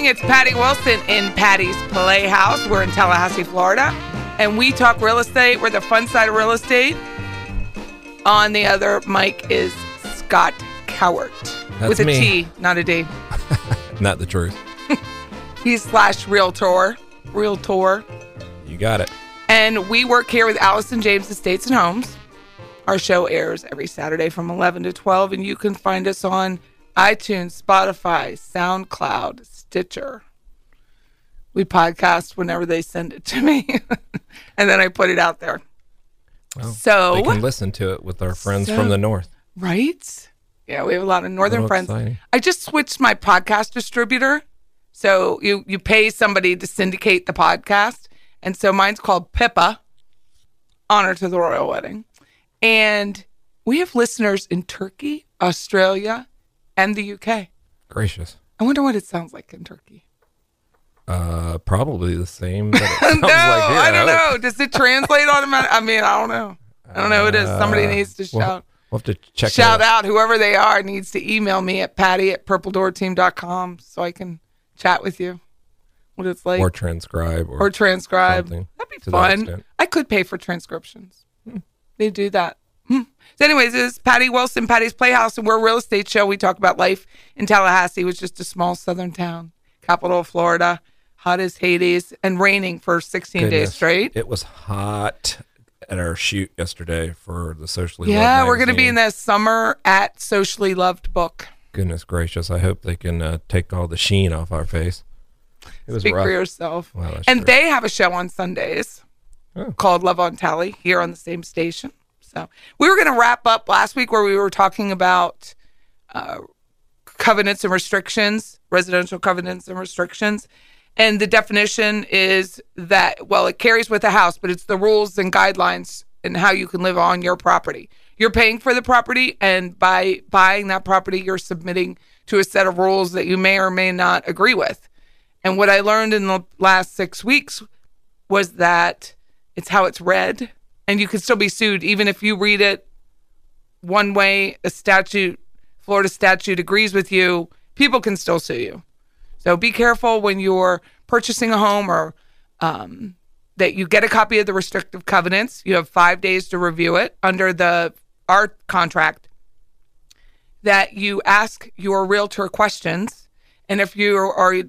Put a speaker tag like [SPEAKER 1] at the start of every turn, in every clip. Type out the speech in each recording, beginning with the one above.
[SPEAKER 1] morning. It's Patty Wilson in Patty's Playhouse. We're in Tallahassee, Florida, and we talk real estate. We're the fun side of real estate. On the other mic is Scott Cowart
[SPEAKER 2] That's
[SPEAKER 1] with a
[SPEAKER 2] me.
[SPEAKER 1] T, not a D.
[SPEAKER 2] Not the truth.
[SPEAKER 1] He's slash realtor, realtor,
[SPEAKER 2] You got it.
[SPEAKER 1] and we work here with Allison James Estates and Homes. Our show airs every Saturday from 11 to 12, and you can find us on iTunes, Spotify, SoundCloud, Stitcher. We podcast whenever they send it to me, and then I put it out there.
[SPEAKER 2] Well,
[SPEAKER 1] so,
[SPEAKER 2] They can listen to it with our friends
[SPEAKER 1] So-
[SPEAKER 2] from the north.
[SPEAKER 1] right? Yeah, we have a lot of northern friends.
[SPEAKER 2] exciting.
[SPEAKER 1] I just switched my podcast distributor. So you you pay somebody to syndicate the podcast, and so mine's called Pippa, Honor to the Royal Wedding, and we have listeners in Turkey, Australia, and the UK.
[SPEAKER 2] Gracious.
[SPEAKER 1] I wonder what it sounds like in Turkey.
[SPEAKER 2] Uh, probably the same. That it sounds
[SPEAKER 1] no,
[SPEAKER 2] like here,
[SPEAKER 1] I don't know. Does it translate automatically? I mean, I don't know. I don't know. It is. Somebody
[SPEAKER 2] Uh,
[SPEAKER 1] needs to shout.
[SPEAKER 2] We'll have to check.
[SPEAKER 1] shout
[SPEAKER 2] it
[SPEAKER 1] out whoever they are needs to email me at patty at purpledoorteam.com so I can chat with you. What it's like.
[SPEAKER 2] or transcribe or,
[SPEAKER 1] or transcribe. That'd be
[SPEAKER 2] to that
[SPEAKER 1] fun. I could pay for transcriptions. They do that. Hmm. So, anyways, this is Patty Wilson, Patty's Playhouse, and we're a real estate show. We talk about life in Tallahassee, which is just a small southern town, capital of Florida, hot as Hades, and raining for 16 days straight.
[SPEAKER 2] It was hot at our shoot yesterday for the socially.
[SPEAKER 1] yeah,
[SPEAKER 2] Loved Yeah,
[SPEAKER 1] we're going to be in the summer at Socially Loved book.
[SPEAKER 2] Goodness gracious! I hope they can uh, take all the sheen off our face. It was
[SPEAKER 1] Speak
[SPEAKER 2] rough.
[SPEAKER 1] for yourself. And
[SPEAKER 2] true.
[SPEAKER 1] they have a show on Sundays
[SPEAKER 2] Oh.
[SPEAKER 1] called Love on Tally here on the same station. So we were going to wrap up last week where we were talking about uh, covenants and restrictions, residential covenants and restrictions. And the definition is that, well, it carries with the house, but it's the rules and guidelines and how you can live on your property. You're paying for the property, and by buying that property, you're submitting to a set of rules that you may or may not agree with. And what I learned in the last six weeks was that it's how it's read, and you can still be sued even if you read it one way. A statute, Florida statute, agrees with you. People can still sue you. So be careful when you're purchasing a home or um, that you get a copy of the restrictive covenants. You have five days to review it under the our contract. That you ask your realtor questions, and if you are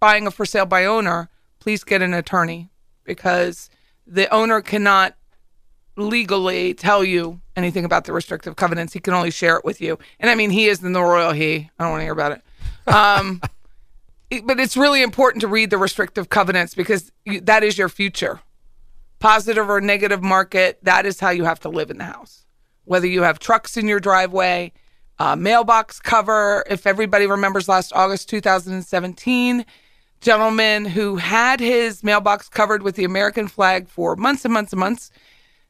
[SPEAKER 1] buying a for sale by owner, please get an attorney because the owner cannot legally tell you anything about the restrictive covenants. He can only share it with you. And I mean, he is the royal he. I don't want to hear about it. Um, it- but it's really important to read the restrictive covenants because you, that is your future. Positive or negative market, that is how you have to live in the house. Whether you have trucks in your driveway, uh, mailbox cover. If everybody remembers last August 2017, gentleman who had his mailbox covered with the American flag for months and months and months.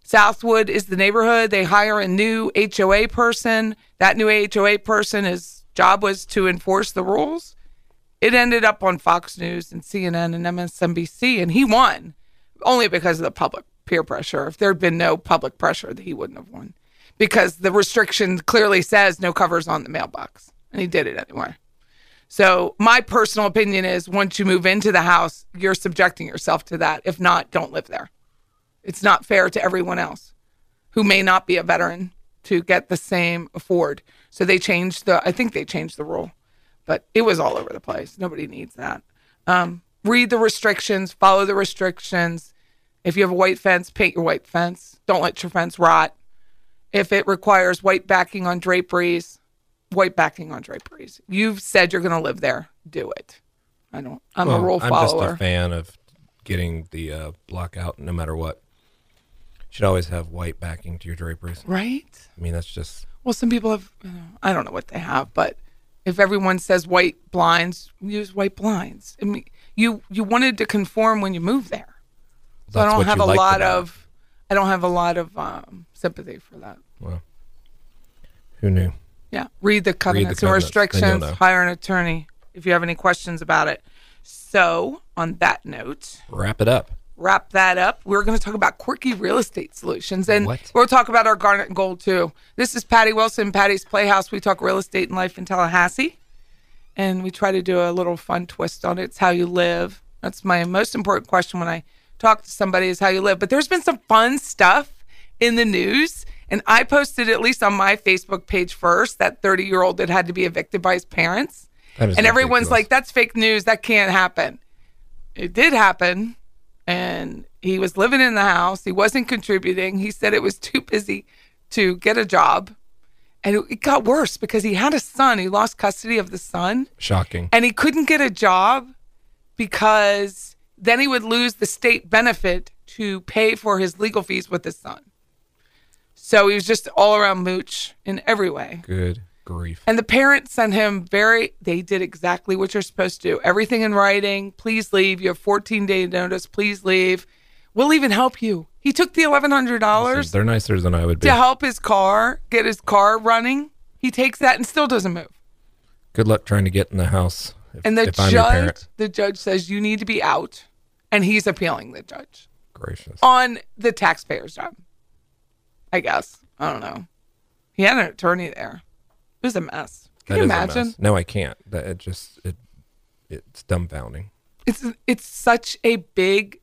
[SPEAKER 1] Southwood is the neighborhood. They hire a new HOA person. That new HOA person, his job was to enforce the rules. It ended up on Fox News and CNN and MSNBC, and he won only because of the public peer pressure. If there had been no public pressure, he wouldn't have won because the restriction clearly says no covers on the mailbox, and he did it anyway. So my personal opinion is once you move into the house, you're subjecting yourself to that. If not, don't live there. It's not fair to everyone else who may not be a veteran to get the same afford. So they changed the I think they changed the rule. But it was all over the place. Nobody needs that. Um, read the restrictions, follow the restrictions. If you have a white fence, paint your white fence. Don't let your fence rot. If it requires white backing on draperies, white backing on draperies. You've said you're going to live there. Do it. I don't. I'm a
[SPEAKER 2] Well,
[SPEAKER 1] rule
[SPEAKER 2] I'm
[SPEAKER 1] follower.
[SPEAKER 2] just a fan of getting the uh, block out no matter what. Should always have white backing to your draperies.
[SPEAKER 1] right?
[SPEAKER 2] I mean, that's just
[SPEAKER 1] Well, some people have. uh, I don't know what they have, but if everyone says white blinds, use white blinds. I mean, you you wanted to conform when you moved there, so I don't have a
[SPEAKER 2] liked
[SPEAKER 1] lot of. I don't have a lot of um, sympathy for that.
[SPEAKER 2] well. Who knew?
[SPEAKER 1] Yeah, read the covenants and
[SPEAKER 2] covenants, then you'll
[SPEAKER 1] restrictions. Hire an attorney if you have any questions about it. So, on that note,
[SPEAKER 2] Wrap it up.
[SPEAKER 1] Wrap that up. We're going to talk about quirky real estate solutions, and
[SPEAKER 2] What?
[SPEAKER 1] we'll talk about our garnet and gold too. This is Patty Wilson, Patty's Playhouse. We talk real estate and life in Tallahassee, and we try to do a little fun twist on it. It's how you live. That's my most important question when I talk to somebody is how you live. But there's been some fun stuff in the news. And I posted at least on my Facebook page first that 30 year old that had to be evicted by his parents. And everyone's
[SPEAKER 2] ridiculous.
[SPEAKER 1] like, that's fake news. That can't happen. It did happen. And he was living in the house. He wasn't contributing. He said it was too busy to get a job. And it, got worse because he had a son. He lost custody of the son
[SPEAKER 2] shocking.
[SPEAKER 1] and he couldn't get a job because then he would lose the state benefit to pay for his legal fees with his son. So he was just all around mooch in every way.
[SPEAKER 2] Good grief.
[SPEAKER 1] And the parents sent him very, they did exactly what you're supposed to do. Everything in writing. Please leave. You have 14 day notice. Please leave. We'll even help you. He took the $1,100
[SPEAKER 2] They're nicer than I would be.
[SPEAKER 1] to help his car, get his car running. He takes that and still doesn't move.
[SPEAKER 2] Good luck trying to get in the house. If,
[SPEAKER 1] And the
[SPEAKER 2] if I'm your
[SPEAKER 1] judge, the judge says you need to be out, and he's appealing the judge
[SPEAKER 2] Gracious.
[SPEAKER 1] on the taxpayer's job. I guess I don't know. He had an attorney there. It was a mess. Can
[SPEAKER 2] That
[SPEAKER 1] you imagine?
[SPEAKER 2] No, I can't. That it just it it's dumbfounding.
[SPEAKER 1] It's it's such a big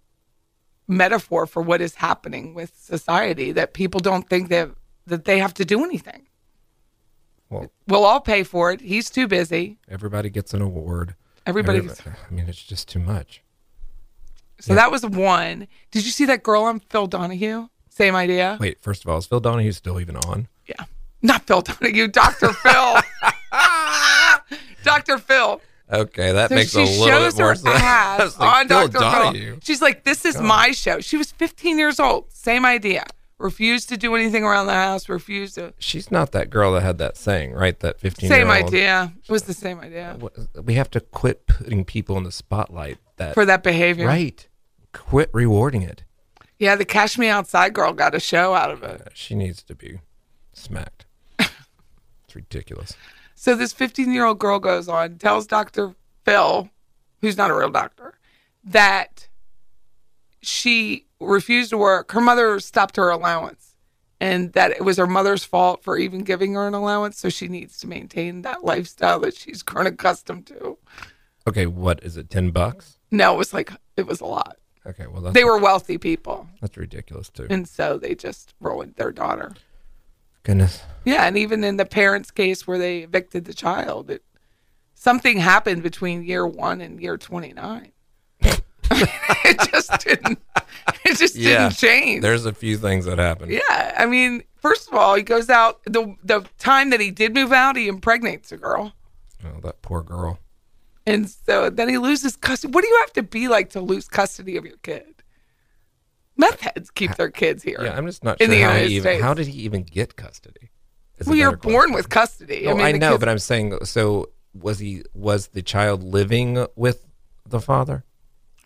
[SPEAKER 1] metaphor for what is happening with society that people don't think that that they have to do anything.
[SPEAKER 2] Well,
[SPEAKER 1] We'll all pay for it. He's too busy.
[SPEAKER 2] everybody gets an award.
[SPEAKER 1] Everybody.
[SPEAKER 2] Every- I mean, it's just too much.
[SPEAKER 1] So that was one. Did you see that girl on Phil Donahue? Same idea.
[SPEAKER 2] Wait, first of all, is Phil Donahue still even on?
[SPEAKER 1] Yeah. Not Phil Donahue, Dr. Phil. Dr. Phil.
[SPEAKER 2] Okay, that
[SPEAKER 1] So
[SPEAKER 2] makes a little bit more
[SPEAKER 1] her
[SPEAKER 2] sense. I
[SPEAKER 1] ass
[SPEAKER 2] was like,
[SPEAKER 1] on
[SPEAKER 2] Phil
[SPEAKER 1] Dr.
[SPEAKER 2] Donahue.
[SPEAKER 1] Phil. She's like, this is my show. She was 15 years old. Same idea. Refused to do anything around the house. Refused to.
[SPEAKER 2] She's not that girl that had that saying, right? That 15
[SPEAKER 1] Same idea. It was the same idea
[SPEAKER 2] We have to quit putting people in the spotlight. That
[SPEAKER 1] for that behavior.
[SPEAKER 2] right. Quit rewarding it.
[SPEAKER 1] Yeah, the Cash Me Outside girl got a show out of it.
[SPEAKER 2] Uh, She needs to be smacked. It's ridiculous.
[SPEAKER 1] So this 15 year old girl goes on, tells Dr. Phil, who's not a real doctor, that she refused to work. Her mother stopped her allowance and that it was her mother's fault for even giving her an allowance. So she needs to maintain that lifestyle that she's grown accustomed to.
[SPEAKER 2] Okay, what is it? 10 bucks?
[SPEAKER 1] No, it was like, it was a lot.
[SPEAKER 2] Okay, well that's
[SPEAKER 1] They were wealthy people,
[SPEAKER 2] that's ridiculous too.
[SPEAKER 1] and so they just ruined their daughter.
[SPEAKER 2] Goodness.
[SPEAKER 1] Yeah, and even in the parents' case where they evicted the child, it, something happened between year one and year twenty nine. it just didn't. It just
[SPEAKER 2] Yeah,
[SPEAKER 1] didn't change.
[SPEAKER 2] There's a few things that happen.
[SPEAKER 1] yeah, I mean, first of all, he goes out the the time that he did move out, he impregnates a girl,
[SPEAKER 2] Oh, that poor girl.
[SPEAKER 1] and so then he loses custody. What do you have to be like to lose custody of your kid? Meth heads keep their kids here.
[SPEAKER 2] Yeah, I'm just not
[SPEAKER 1] In
[SPEAKER 2] sure
[SPEAKER 1] the
[SPEAKER 2] how
[SPEAKER 1] United
[SPEAKER 2] he even
[SPEAKER 1] States.
[SPEAKER 2] how did he even get custody? Is
[SPEAKER 1] well, you're born
[SPEAKER 2] question.
[SPEAKER 1] with custody.
[SPEAKER 2] No,
[SPEAKER 1] mean,
[SPEAKER 2] I, know,
[SPEAKER 1] kids-
[SPEAKER 2] but I'm saying so was he was the child living with the father?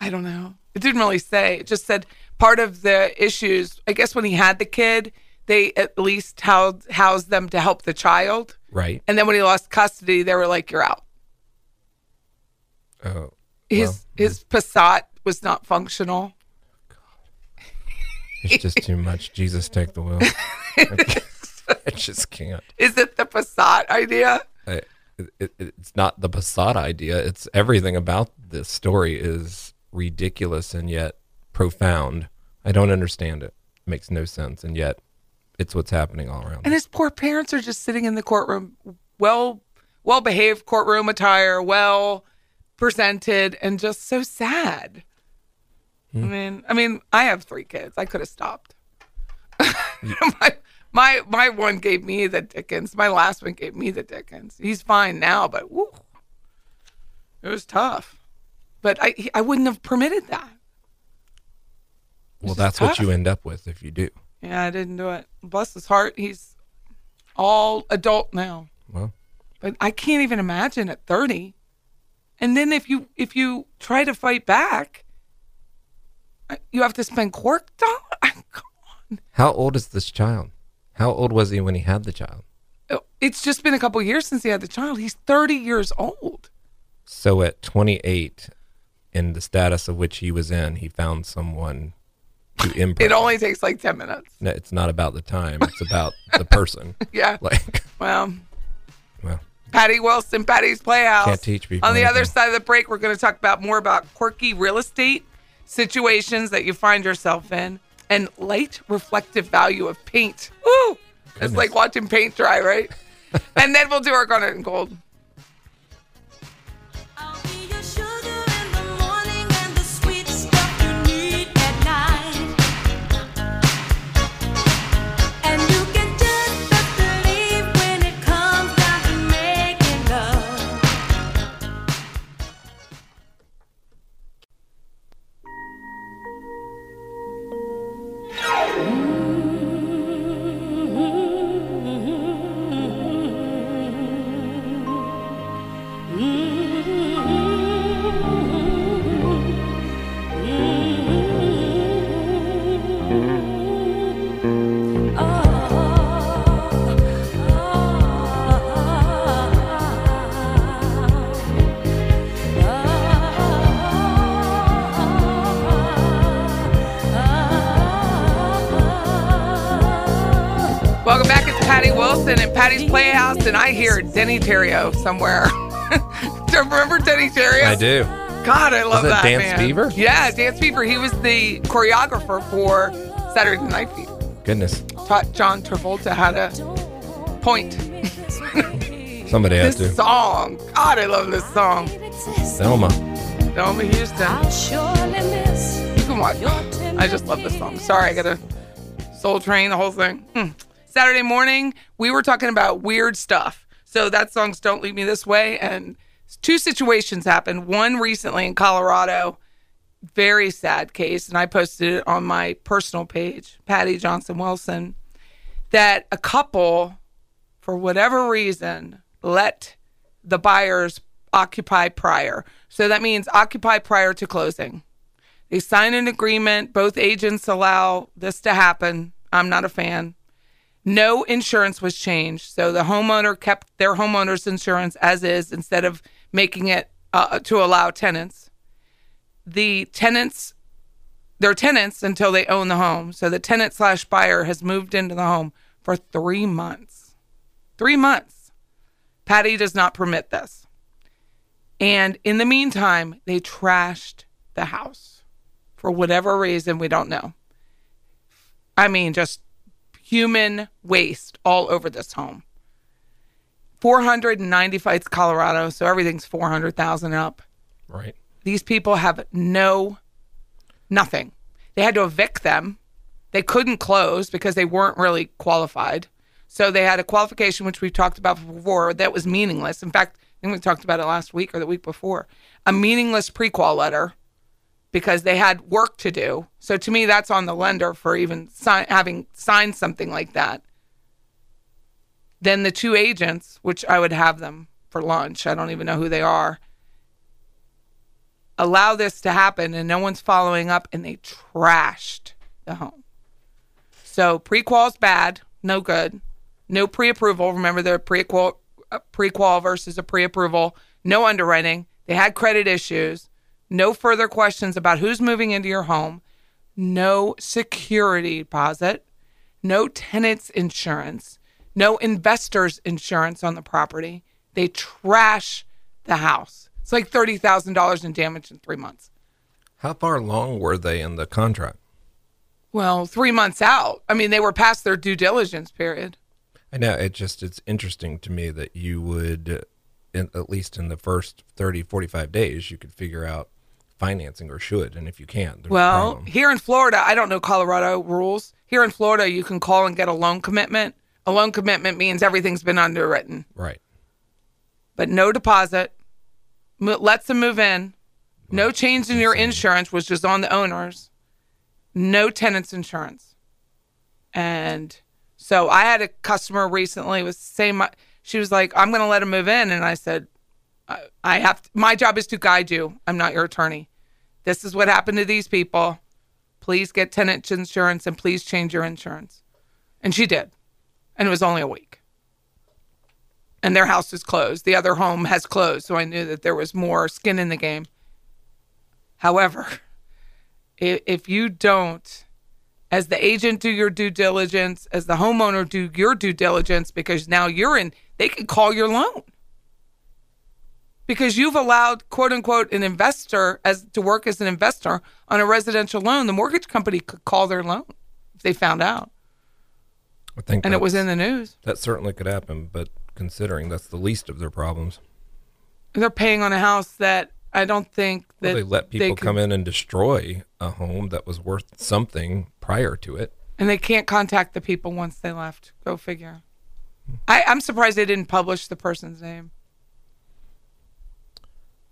[SPEAKER 1] I don't know. It didn't really say. It just said part of the issues. I guess when he had the kid, they at least housed, housed them to help the child,
[SPEAKER 2] Right.
[SPEAKER 1] and then when he lost custody, they were like, "You're out."
[SPEAKER 2] Oh.
[SPEAKER 1] His
[SPEAKER 2] Well,
[SPEAKER 1] his mm. Passat was not functional.
[SPEAKER 2] It's just too much. Jesus take the wheel. I just can't.
[SPEAKER 1] Is it the Passat idea?
[SPEAKER 2] I, it, it, it's not the Passat idea. It's everything about this story is ridiculous and yet profound. I don't understand it. It makes no sense, and yet it's what's happening all around.
[SPEAKER 1] And his poor parents are just sitting in the courtroom, well, well behaved courtroom attire, well presented, and just so sad. I mm. mean, I mean, I have three kids. I could have stopped. my my my one gave me the Dickens. My last one gave me the Dickens. He's fine now, but woo, it was tough. But I I wouldn't have permitted that.
[SPEAKER 2] well, that's what you end up with if you do.
[SPEAKER 1] Yeah, I didn't do it. Bless his heart. He's all adult now.
[SPEAKER 2] Well,
[SPEAKER 1] but I can't even imagine at 30. And then if you if you try to fight back, you have to spend court dollars.
[SPEAKER 2] how old is this child? How old was he when he had the child?
[SPEAKER 1] Oh, it's just been a couple years since he had the child. He's 30 years old.
[SPEAKER 2] So at 28, in the status of which he was in, he found someone to imprint.
[SPEAKER 1] It only takes like 10 minutes.
[SPEAKER 2] No, it's not about the time. It's about the person.
[SPEAKER 1] Yeah.
[SPEAKER 2] Like,
[SPEAKER 1] Well,
[SPEAKER 2] well,
[SPEAKER 1] Patty Wilson, Patty's Playhouse.
[SPEAKER 2] Can't teach people
[SPEAKER 1] On the other side of the break, we're going to talk about more about quirky real estate situations that you find yourself in and light reflective value of paint. Woo! It's like watching paint dry, right? and then we'll do our garnet and gold. Playhouse, and I hear Deney Terrio somewhere. do you remember Deney Terrio?
[SPEAKER 2] I do.
[SPEAKER 1] God, I love
[SPEAKER 2] Was it
[SPEAKER 1] that
[SPEAKER 2] Dance
[SPEAKER 1] man.
[SPEAKER 2] Fever?
[SPEAKER 1] Yeah, Dance Fever. He was the choreographer for Saturday Night Fever.
[SPEAKER 2] Goodness.
[SPEAKER 1] Taught John Travolta how to point.
[SPEAKER 2] Somebody has
[SPEAKER 1] This
[SPEAKER 2] to.
[SPEAKER 1] song. God, I love this song.
[SPEAKER 2] Selma.
[SPEAKER 1] Thelma Houston.
[SPEAKER 3] Surely miss
[SPEAKER 1] You can watch. I just love this song. Sorry, I gotta Soul Train the whole thing. Hmm. Saturday morning, we were talking about weird stuff. So that song's "Don't Leave Me This Way," and two situations happened. One recently in Colorado, very sad case, and I posted it on my personal page, Patty Johnson Wilson, that a couple, for whatever reason, let the buyers occupy prior. So that means occupy prior to closing. They sign an agreement. Both agents allow this to happen. I'm not a fan. No insurance was changed. So the homeowner kept their homeowner's insurance as is instead of making it uh, to allow tenants. The tenants, they're tenants until they own the home. So the tenant slash buyer has moved into the home for three months. Three months. Patty does not permit this. And in the meantime, they trashed the house. for whatever reason we don't know. I mean, just human waste all over this home. 495 it's Colorado, so everything's 400,000 up.
[SPEAKER 2] Right.
[SPEAKER 1] These people have no nothing. They had to evict them. They couldn't close because they weren't really qualified. So they had a qualification, which we've talked about before, that was meaningless. In fact, I think we talked about it last week or the week before. A meaningless pre-qual letter because they had work to do. So to me, that's on the lender for even having signed something like that. Then the two agents, which I would have them for lunch, I don't even know who they are, allow this to happen and no one's following up and they trashed the home. So pre-qual's bad, no good. No pre-approval. Remember the pre-qual uh, pre-qual versus a pre-approval. No underwriting. They had credit issues. No further questions about who's moving into your home. No security deposit. No tenants insurance. No investors insurance on the property. They trash the house. It's like $30,000 in damage in 3 months.
[SPEAKER 2] How far along were they in the contract?
[SPEAKER 1] Well, 3 months out. I mean, they were past their due diligence period.
[SPEAKER 2] I know it just it's interesting to me that you would in, at least in the first 30 45 days you could figure out financing or should and if you can't
[SPEAKER 1] Well, here in Florida, I don't know Colorado rules. Here in Florida, you can call and get a loan commitment. A loan commitment means everything's been underwritten,
[SPEAKER 2] right
[SPEAKER 1] but no deposit. Lets them move in. No change in your insurance, which is on the owners. No tenants insurance. And so I had a customer recently was saying my, she was like, I'm going to let him move in, and I said, I, have my job is to guide you. I'm not your attorney. This is what happened to these people. Please get tenant insurance and please change your insurance. And she did. And it was only a week. And their house is closed. The other home has closed. So I knew that there was more skin in the game. However, if you don't, as the agent, do your due diligence, as the homeowner, do your due diligence, because now you're in, they can call your loan because you've allowed quote unquote an investor as to work as an investor on a residential loan. The mortgage company could call their loan if they found out.
[SPEAKER 2] I think
[SPEAKER 1] and it was in the news.
[SPEAKER 2] That certainly could happen but considering that's the least of their problems.
[SPEAKER 1] They're paying on a house that i don't think that
[SPEAKER 2] well, they let people
[SPEAKER 1] can-
[SPEAKER 2] come in and destroy a home that was worth something prior to it.
[SPEAKER 1] And they can't contact the people once they left. Go figure. I, i'm surprised they didn't publish the person's name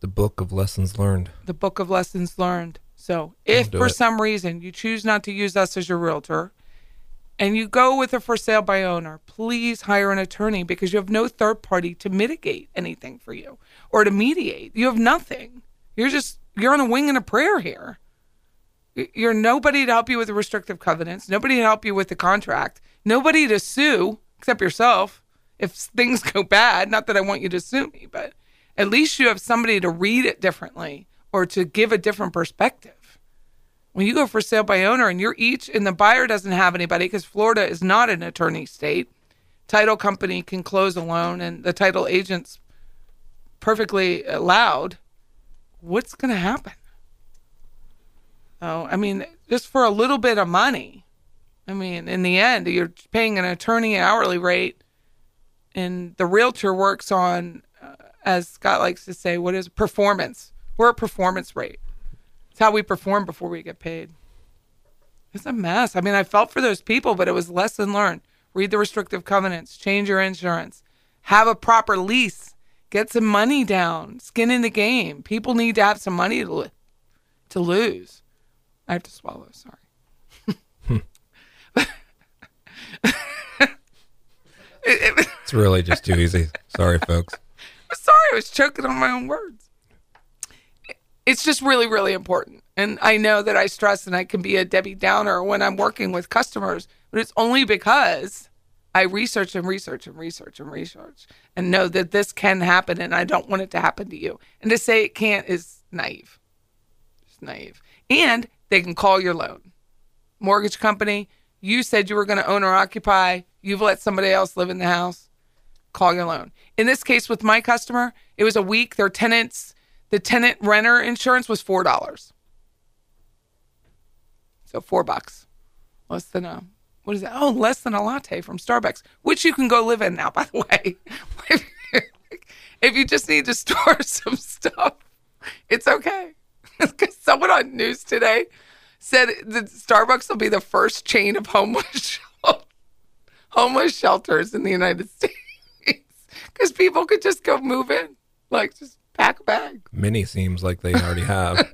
[SPEAKER 2] the book of lessons learned
[SPEAKER 1] the book of lessons learned. So if for
[SPEAKER 2] it.
[SPEAKER 1] some reason you choose not to use us as your realtor and you go with a for sale by owner, please hire an attorney because you have no third party to mitigate anything for you or to mediate. You have nothing. You're just you're on a wing and a prayer here. You're nobody to help you with the restrictive covenants, nobody to help you with the contract, nobody to sue except yourself if things go bad. Not that I want you to sue me, but at least you have somebody to read it differently or to give a different perspective. When you go for sale by owner and you're each, and the buyer doesn't have anybody because Florida is not an attorney state, title company can close a loan and the title agent's perfectly allowed. What's going to happen? Oh, I mean, just for a little bit of money. I mean, in the end, you're paying an attorney hourly rate, and the realtor works on, as Scott likes to say, what is performance? We're a performance rate. It's how we perform before we get paid. It's a mess. I mean, I felt for those people, but it was lesson learned. Read the restrictive covenants, change your insurance, have a proper lease, get some money down, skin in the game. People need to have some money to, lo- to lose. I have to swallow, sorry. It- it-
[SPEAKER 2] it's really just too easy sorry folks
[SPEAKER 1] sorry, I was choking on my own words. It's just really, really important. And I know that I stress and I can be a Debbie Downer when I'm working with customers, but it's only because I research and research and research and research and know that this can happen and I don't want it to happen to you. And to say it can't is naive. It's naive. And they can call your loan. Mortgage company, you said you were going to own or occupy. You've let somebody else live in the house call your loan. In this case with my customer, it was a week. Their tenants, the tenant renter insurance was four dollars. So four bucks, less than a what is that? Oh, less than a latte from Starbucks, which you can go live in now. By the way, if, you- just need to store some stuff, it's okay. Because someone on news today said that Starbucks will be the first chain of homeless homeless shelters in the United States because people could just go move in, like just pack a bag.
[SPEAKER 2] Many seems like they already have.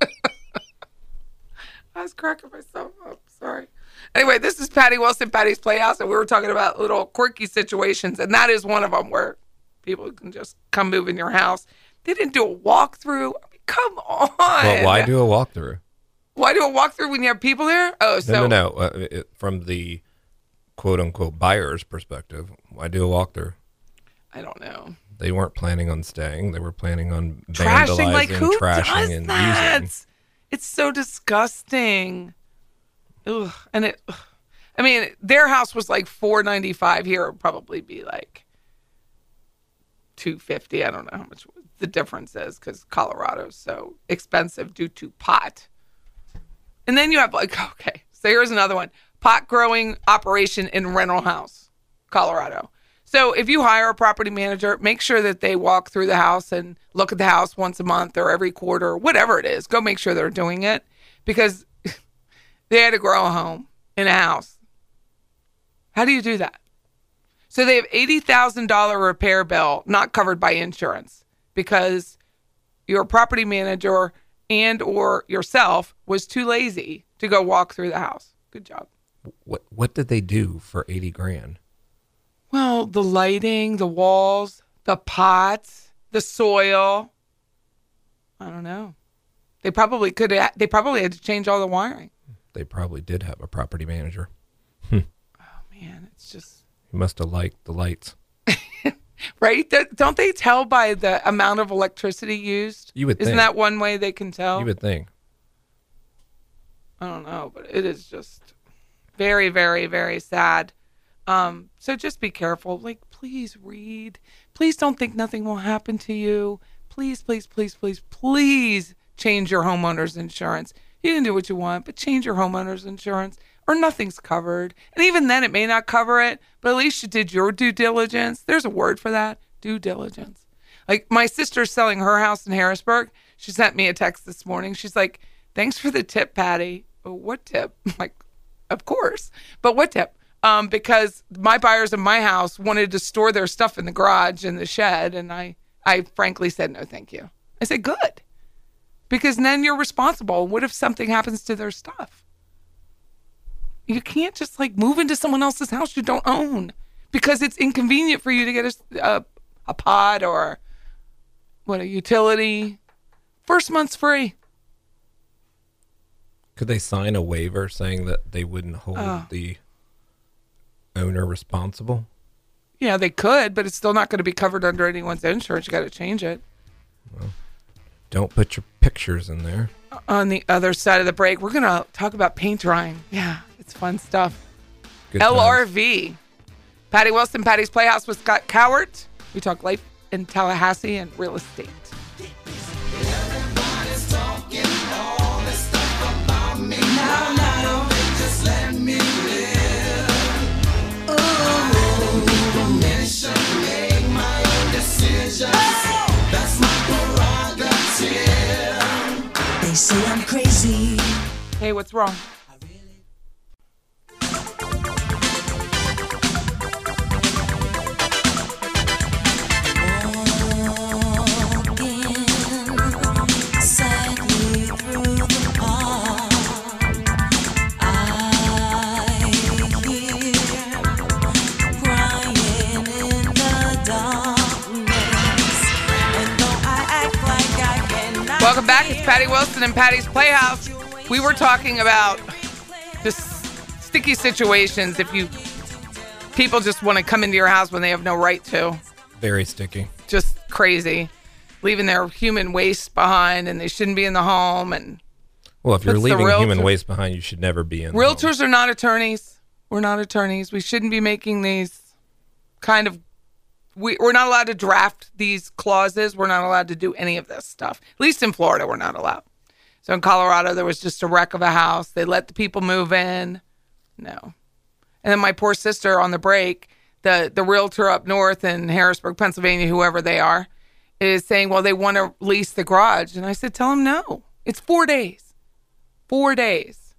[SPEAKER 1] I was cracking myself up. Sorry. Anyway, this is Patty Wilson, Patty's Playhouse, and we were talking about little quirky situations, and that is one of them where people can just come move in your house. They didn't do a walkthrough. I mean, come on.
[SPEAKER 2] well, why do a walkthrough?
[SPEAKER 1] Why do a walkthrough when you have people there? Oh, so
[SPEAKER 2] No, no, no. Uh, it, from the quote unquote buyer's perspective, why do a walkthrough?
[SPEAKER 1] I don't know.
[SPEAKER 2] They weren't planning on staying. They were planning on
[SPEAKER 1] Trashing
[SPEAKER 2] vandalizing,
[SPEAKER 1] like who
[SPEAKER 2] trashing,
[SPEAKER 1] does
[SPEAKER 2] and
[SPEAKER 1] that?
[SPEAKER 2] using.
[SPEAKER 1] It's so disgusting. Ugh. And it, ugh. I mean, their house was like four ninety five. Here it would probably be like two fifty. I don't know how much the difference is because Colorado's so expensive due to pot. And then you have like okay, so here's another one: pot growing operation in rental house, Colorado. So if you hire a property manager, make sure that they walk through the house and look at the house once a month or every quarter, or whatever it is. Go make sure they're doing it because they had to grow a home in a house. How do you do that? So they have eighty thousand dollar repair bill not covered by insurance because your property manager and or yourself was too lazy to go walk through the house. Good job.
[SPEAKER 2] What what did they do for eighty grand?
[SPEAKER 1] Well, the lighting, the walls, the pots, the soil. I don't know. They probably could. have They probably had to change all the wiring.
[SPEAKER 2] They probably did have a property manager.
[SPEAKER 1] Oh man, it's just
[SPEAKER 2] He must have liked the lights.
[SPEAKER 1] right. Don't they tell by the amount of electricity used?
[SPEAKER 2] You would think
[SPEAKER 1] Isn't
[SPEAKER 2] think.
[SPEAKER 1] that one way they can tell?
[SPEAKER 2] You would think.
[SPEAKER 1] I don't know, but it is just very, very, very sad. Um, so just be careful. Like, please read. Please don't think nothing will happen to you. Please, please, please, please, please change your homeowner's insurance. You can do what you want, but change your homeowner's insurance or nothing's covered. And even then, it may not cover it, but at least you did your due diligence. There's a word for that due diligence. Like my sister's selling her house in Harrisburg. She sent me a text this morning. She's like, "Thanks for the tip, Patty." Oh, what tip? I'm like, of course. But what tip? Um, because my buyers in my house wanted to store their stuff in the garage in the shed, and I, I frankly said no, thank you. I said good, because then you're responsible. What if something happens to their stuff? You can't just like move into someone else's house you don't own because it's inconvenient for you to get a, a, a pod or what a utility. First month's free.
[SPEAKER 2] Could they sign a waiver saying that they wouldn't hold
[SPEAKER 1] Oh.
[SPEAKER 2] the owner responsible?
[SPEAKER 1] Yeah, they could, but it's still not going to be covered under anyone's insurance. You got to change it.
[SPEAKER 2] Well, Don't put your pictures in there.
[SPEAKER 1] Uh, on the other side of the break, we're going to talk about paint drying. Yeah, it's fun stuff.
[SPEAKER 2] Good times.
[SPEAKER 1] LRV. Patty Wilson, Patty's Playhouse with Scott Cowart. We talk life in Tallahassee and real estate.
[SPEAKER 4] They say I'm crazy.
[SPEAKER 1] Hey, what's wrong? Back. It's Patty Wilson and Patty's Playhouse. We were talking about just sticky situations if you people just want to come into your house when they have no right to.
[SPEAKER 2] Very sticky.
[SPEAKER 1] Just crazy. Leaving their human waste behind and they shouldn't be in the home and
[SPEAKER 2] Well, if you're leaving human waste behind, you should never be in.
[SPEAKER 1] Realtors are not attorneys. We're not attorneys. We shouldn't be making these kind of. We, we're not allowed to draft these clauses. We're not allowed to do any of this stuff. At least in Florida, we're not allowed. So in Colorado, there was just a wreck of a house. They let the people move in. No. And then my poor sister on the break, the the realtor up north in Harrisburg, Pennsylvania, whoever they are, is saying, well, they want to lease the garage. And I said, tell them no. It's four days. Four days.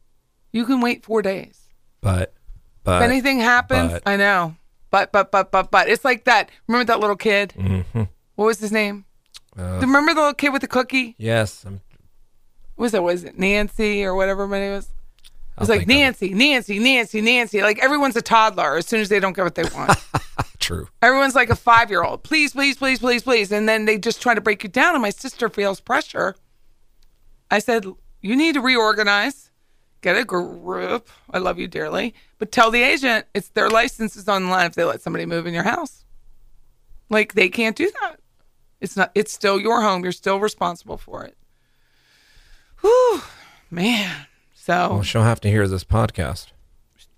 [SPEAKER 1] You can wait four days.
[SPEAKER 2] But, but
[SPEAKER 1] if anything happens,
[SPEAKER 2] but-
[SPEAKER 1] I know. But, but, but, but, but. It's like that. Remember that little kid?
[SPEAKER 2] Mhm.
[SPEAKER 1] What was his name?
[SPEAKER 2] Uh,
[SPEAKER 1] Remember the little kid with the cookie?
[SPEAKER 2] yes, I'm,
[SPEAKER 1] What was it? Was it Nancy or whatever my name was? It was
[SPEAKER 2] I'll
[SPEAKER 1] like. Nancy, Nancy, Nancy, Nancy. Like everyone's a toddler as soon as they don't get what they want.
[SPEAKER 2] true.
[SPEAKER 1] Everyone's like a five year old. Please, please, please, please, please. And then they just try to break you down. And my sister feels pressure. I said, You need to reorganize, get a group. I love you dearly. But tell the agent it's their license is on the line if they let somebody move in your house. Like they can't do that. It's not it's still your home. You're still responsible for it. Whew, man. So
[SPEAKER 2] Well, she'll have to hear this podcast.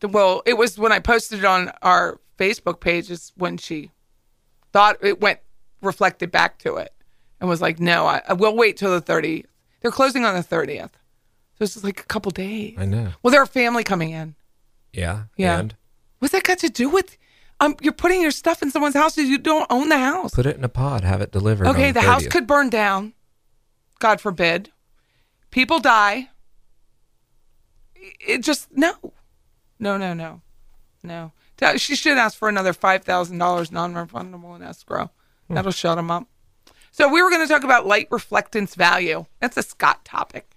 [SPEAKER 1] well, it was when I posted it on our Facebook page is when she thought it went reflected back to it and was like, no, I, I will wait till the 30th. They're closing on the 30th. So it's like a couple days.
[SPEAKER 2] I know.
[SPEAKER 1] Well, there are family coming in.
[SPEAKER 2] Yeah.
[SPEAKER 1] Yeah.
[SPEAKER 2] And
[SPEAKER 1] What's that got to do with? Um, you're putting your stuff in someone's house. You don't own the house.
[SPEAKER 2] put it in a pod, have it delivered.
[SPEAKER 1] Okay,
[SPEAKER 2] on
[SPEAKER 1] the house could burn down. God forbid. People die. It just no, no, no, no, no. She should ask for another five thousand dollars non-refundable in escrow. That'll shut them up. So we were going to talk about light reflectance value. That's a Scott topic.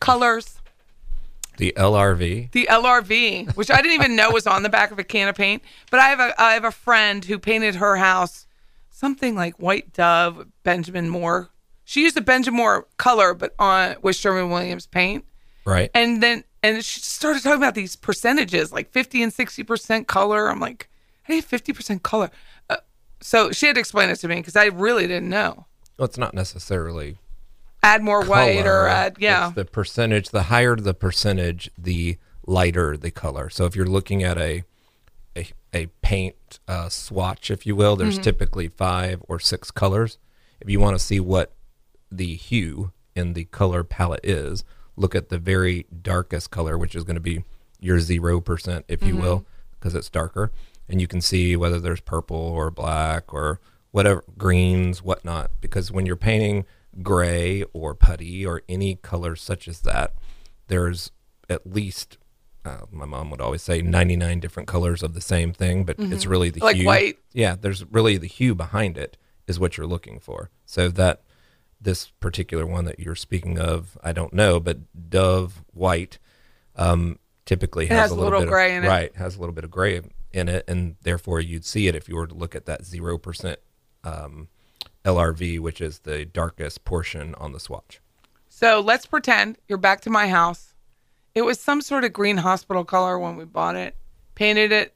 [SPEAKER 1] Colors.
[SPEAKER 2] the LRV.
[SPEAKER 1] The LRV, which I didn't even know was on the back of a can of paint, but I have a I have a friend who painted her house something like white dove, Benjamin Moore. She used a Benjamin Moore color, but on with Sherwin Williams paint,
[SPEAKER 2] Right.
[SPEAKER 1] and then and she started talking about these percentages, like fifty and sixty percent color. I'm like, hey, fifty percent color. Uh, so she had to explain it to me because I really didn't know.
[SPEAKER 2] well, it's not necessarily
[SPEAKER 1] Add more white or
[SPEAKER 2] color.
[SPEAKER 1] add yeah.
[SPEAKER 2] It's the percentage. The higher the percentage, the lighter the color. So if you're looking at a a, a paint uh, swatch, if you will,
[SPEAKER 1] Mm-hmm.
[SPEAKER 2] there's typically five or six colors. If you want to see what the hue in the color palette is, look at the very darkest color, which is going to be your zero percent, if you will,
[SPEAKER 1] Mm-hmm.
[SPEAKER 2] because it's darker, and you can see whether there's purple or black or whatever greens, whatnot. Because when you're painting gray or putty or any color such as that, there's at least uh, my mom would always say 99 different colors of the same thing, but it's really the
[SPEAKER 1] Mm-hmm. Like
[SPEAKER 2] hue.
[SPEAKER 1] white.
[SPEAKER 2] Yeah, there's really the hue behind it is what you're looking for. So that this particular one that you're speaking of, I don't know, but Dove White um, typically has,
[SPEAKER 1] has
[SPEAKER 2] a little,
[SPEAKER 1] little
[SPEAKER 2] bit
[SPEAKER 1] gray
[SPEAKER 2] of,
[SPEAKER 1] in it.
[SPEAKER 2] Right, has a little bit of gray in it, and therefore you'd see it if you were to look at that zero percent um, LRV, which is the darkest portion on the swatch.
[SPEAKER 1] So let's pretend you're back to my house. It was some sort of green hospital color when we bought it. Painted it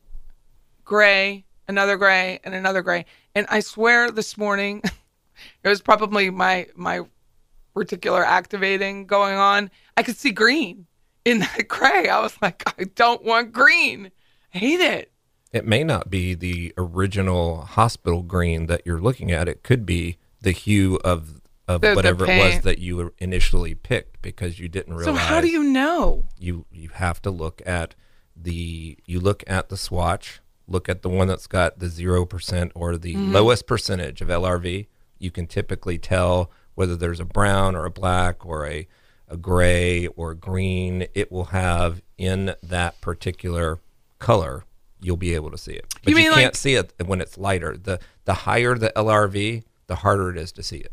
[SPEAKER 1] gray, another gray, and another gray. And I swear this morning, it was probably my my reticular activating going on. I could see green in that gray. I was like, I don't want green. I hate it.
[SPEAKER 2] It may not be the original hospital green that you're looking at. It could be the hue of of
[SPEAKER 1] The- the
[SPEAKER 2] whatever it was that you initially picked because you didn't realize.
[SPEAKER 1] So how do you know?
[SPEAKER 2] you you have to look at the you look at the swatch look at the one that's got the 0% or the
[SPEAKER 1] Mm-hmm.
[SPEAKER 2] lowest percentage of lrv you can typically tell whether there's a brown or a black or a, a gray or green it will have in that particular color you'll be able to see it but
[SPEAKER 1] You
[SPEAKER 2] you, can't
[SPEAKER 1] like-
[SPEAKER 2] see it when it's lighter the the higher the lrv the harder it is to see it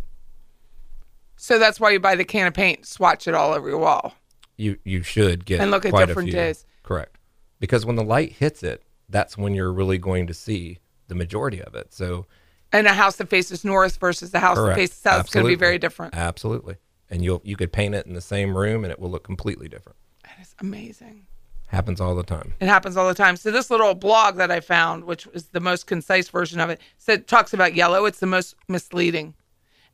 [SPEAKER 1] So that's why you buy the can of paint, swatch it all over your wall.
[SPEAKER 2] you you should get
[SPEAKER 1] And look at different days.
[SPEAKER 2] Correct, because when the light hits it, that's when you're really going to see the majority of it. So
[SPEAKER 1] And a house that faces north versus a house that faces south is going to be very different.
[SPEAKER 2] Absolutely, and you'll you could paint it in the same room and it will look completely different.
[SPEAKER 1] That is amazing.
[SPEAKER 2] Happens all the time.
[SPEAKER 1] It happens all the time. So this little blog that I found, which is the most concise version of it, said talks about yellow. It's the most misleading,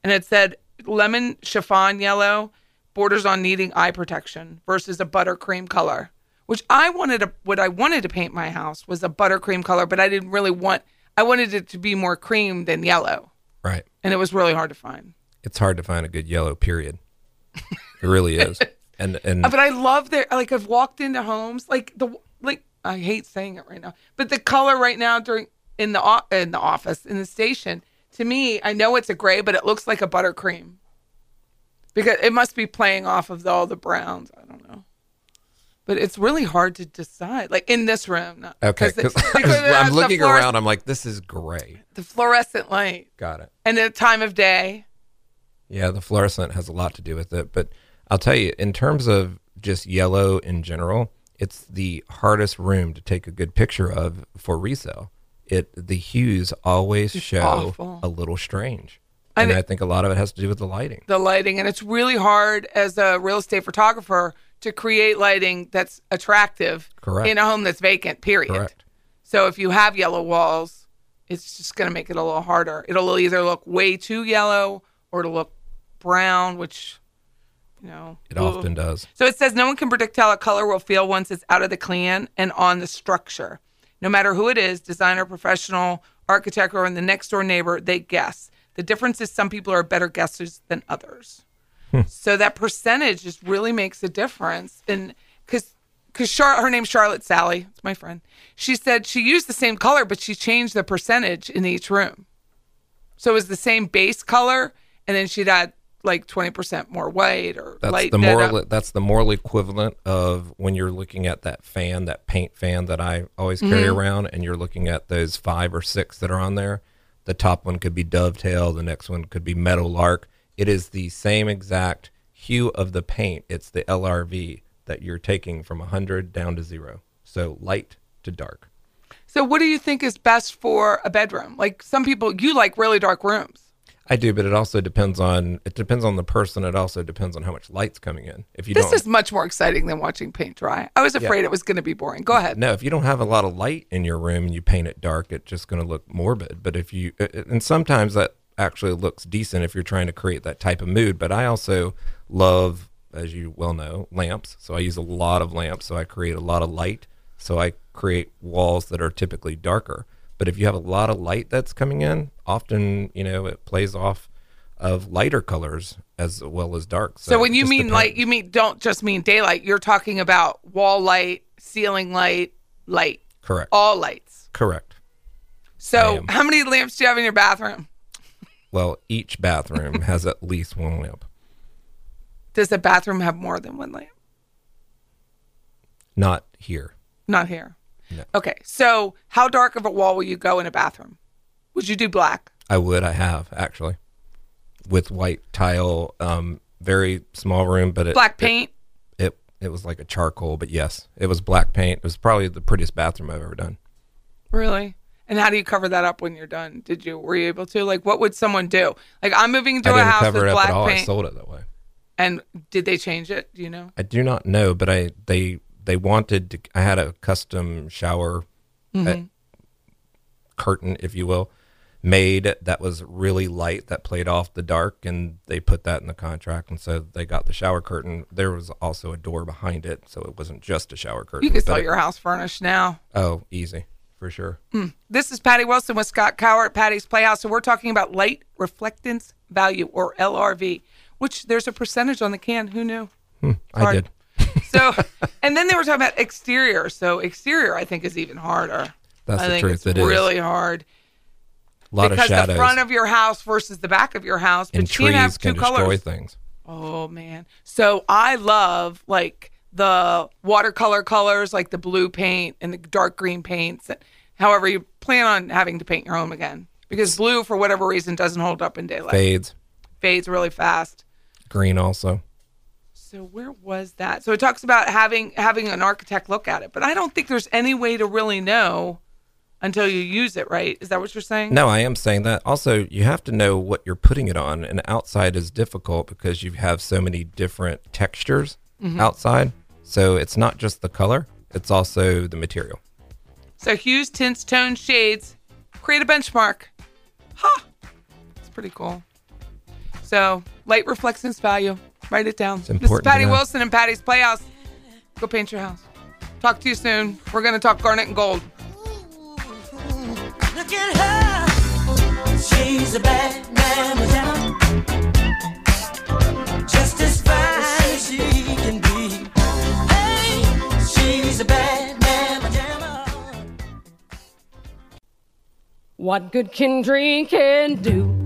[SPEAKER 1] and it said lemon chiffon yellow borders on needing eye protection versus a buttercream color. Which I wanted to, what I wanted to paint my house was a buttercream color, but I didn't really want. I wanted it to be more cream than yellow,
[SPEAKER 2] Right.
[SPEAKER 1] and it was really hard to find.
[SPEAKER 2] It's hard to find a good yellow. Period. It really is. And and
[SPEAKER 1] Uh, But I love their like I've walked into homes like the like I hate saying it right now, but the color right now during in the in the office in the station to me I know it's a gray, but it looks like a buttercream because it must be playing off of the, all the browns. I don't know, but it's really hard to decide. Like in this room, not,
[SPEAKER 2] okay,
[SPEAKER 1] 'cause it-
[SPEAKER 2] 'cause
[SPEAKER 1] because it
[SPEAKER 2] I'm looking around. I'm like, this is gray.
[SPEAKER 1] the fluorescent light
[SPEAKER 2] Got it.
[SPEAKER 1] and the time of day.
[SPEAKER 2] Yeah, the fluorescent has a lot to do with it. But I'll tell you, in terms of just yellow in general, it's the hardest room to take a good picture of for resale. It the hues always show
[SPEAKER 1] awful.
[SPEAKER 2] a little strange,
[SPEAKER 1] And
[SPEAKER 2] and
[SPEAKER 1] it-
[SPEAKER 2] I think a lot of it has to do with the lighting.
[SPEAKER 1] the lighting and it's really hard as a real estate photographer to create lighting that's attractive
[SPEAKER 2] Correct.
[SPEAKER 1] in a home that's vacant period
[SPEAKER 2] Correct.
[SPEAKER 1] so if you have yellow walls it's just going to make it a little harder it'll either look way too yellow or it'll look brown which know
[SPEAKER 2] It
[SPEAKER 1] ooh.
[SPEAKER 2] often does.
[SPEAKER 1] So it says no one can predict how a color will feel once it's out of the can and on the structure. No matter who it is, designer, professional, architect, or in the next door neighbor, they guess. The difference is some people are better guessers than others. Hmm. So that percentage just really makes a difference. And because because Char- her name's Charlotte Sally, it's my friend. She said she used the same color, but she changed the percentage in each room. So it was the same base color, and then she'd add like twenty percent more white or
[SPEAKER 2] That's
[SPEAKER 1] light
[SPEAKER 2] the moral. That's the moral equivalent of when you're looking at that fan, that paint fan that I always carry
[SPEAKER 1] Mm-hmm.
[SPEAKER 2] around, and you're looking at those five or six that are on there. The top one could be dovetail. The next one could be meadow lark. It is the same exact hue of the paint. It's the LRV that you're taking from 100 down to zero. So light to dark.
[SPEAKER 1] So, what do you think is best for a bedroom? Like some people, you like really dark rooms.
[SPEAKER 2] I do, but it also depends on it depends on the person. It also depends on how much light's coming in. If you
[SPEAKER 1] This
[SPEAKER 2] don't,
[SPEAKER 1] is much more exciting than watching paint dry. I was afraid it was going to be boring. Go ahead.
[SPEAKER 2] No, if you don't have a lot of light in your room and you paint it dark, it's just going to look morbid. But if you, uh, and sometimes that actually looks decent if you're trying to create that type of mood. But I also love, as you well know, lamps. So I use a lot of lamps. So I create a lot of light. So I create walls that are typically darker. But if you have a lot of light that's coming in, often, you know, it plays off of lighter colors as well as dark.
[SPEAKER 1] So, when you mean light, you mean don't just mean daylight. You're talking about wall light, ceiling light, light,
[SPEAKER 2] correct.
[SPEAKER 1] all lights.
[SPEAKER 2] Correct.
[SPEAKER 1] So, how many lamps do you have in your bathroom?
[SPEAKER 2] Well, each bathroom has at least one lamp.
[SPEAKER 1] Does the bathroom have more than one lamp?
[SPEAKER 2] Not here.
[SPEAKER 1] Not here.
[SPEAKER 2] No.
[SPEAKER 1] Okay. So, how dark of a wall will you go in a bathroom? Would you do black?
[SPEAKER 2] I would. I have actually, with white tile. Um, very small room, but it,
[SPEAKER 1] Black paint?
[SPEAKER 2] It, it it was like a charcoal, but yes, it was black paint. It was probably the prettiest bathroom I've ever done.
[SPEAKER 1] Really? And how do you cover that up when you're done? Did you were you able to? Like what would someone do? Like I'm moving into
[SPEAKER 2] I
[SPEAKER 1] a
[SPEAKER 2] didn't
[SPEAKER 1] house
[SPEAKER 2] cover
[SPEAKER 1] with
[SPEAKER 2] it up
[SPEAKER 1] black
[SPEAKER 2] at all. I sold it that way.
[SPEAKER 1] And did they change it? Do you know?
[SPEAKER 2] I do not know, but I they they wanted to. I had a custom shower
[SPEAKER 1] Mm-hmm.
[SPEAKER 2] uh, curtain, if you will, made that was really light that played off the dark, and they put that in the contract, and so they got the shower curtain. There was also a door behind it, so it wasn't just a shower curtain.
[SPEAKER 1] You could sell your house furnished now.
[SPEAKER 2] Oh, easy for sure.
[SPEAKER 1] This is Patty Wilson with Scott Coward at Patty's Playhouse. So we're talking about light reflectance value or LRV, which there's a percentage on the can. Who knew?
[SPEAKER 2] I did.
[SPEAKER 1] So, and then they were talking about exterior. So exterior, I think, is even harder.
[SPEAKER 2] That's
[SPEAKER 1] I
[SPEAKER 2] the
[SPEAKER 1] think
[SPEAKER 2] truth.
[SPEAKER 1] it's
[SPEAKER 2] It is.
[SPEAKER 1] really hard
[SPEAKER 2] A lot
[SPEAKER 1] because
[SPEAKER 2] of shadows
[SPEAKER 1] the front of your house versus the back of your house, but
[SPEAKER 2] and
[SPEAKER 1] you can't have
[SPEAKER 2] trees
[SPEAKER 1] two
[SPEAKER 2] can destroy
[SPEAKER 1] colors.
[SPEAKER 2] things.
[SPEAKER 1] Oh man. So I love like the watercolor colors, like the blue paint and the dark green paints. However, you plan on having to paint your home again because blue, for whatever reason, doesn't hold up in daylight.
[SPEAKER 2] Fades,
[SPEAKER 1] Fades really fast.
[SPEAKER 2] green also.
[SPEAKER 1] So where was that? So it talks about having having an architect look at it, but I don't think there's any way to really know until you use it, right? Is that what you're saying?
[SPEAKER 2] No, I am saying that. Also, you have to know what you're putting it on, and outside is difficult because you have so many different textures
[SPEAKER 1] Mm-hmm.
[SPEAKER 2] outside. So it's not just the color; it's also the material.
[SPEAKER 1] So hues, tints, tones, shades, create a benchmark. Ha! It's pretty cool. So Light reflectance value. Write it down. It's this is Patty Wilson and Patty's Playhouse. Go paint your house. Talk to you soon. We're going to talk garnet and gold.
[SPEAKER 4] Look at her. She's a bad man without. Just as fine as she can be. Hey, she's a bad man without.
[SPEAKER 5] What good can drinking do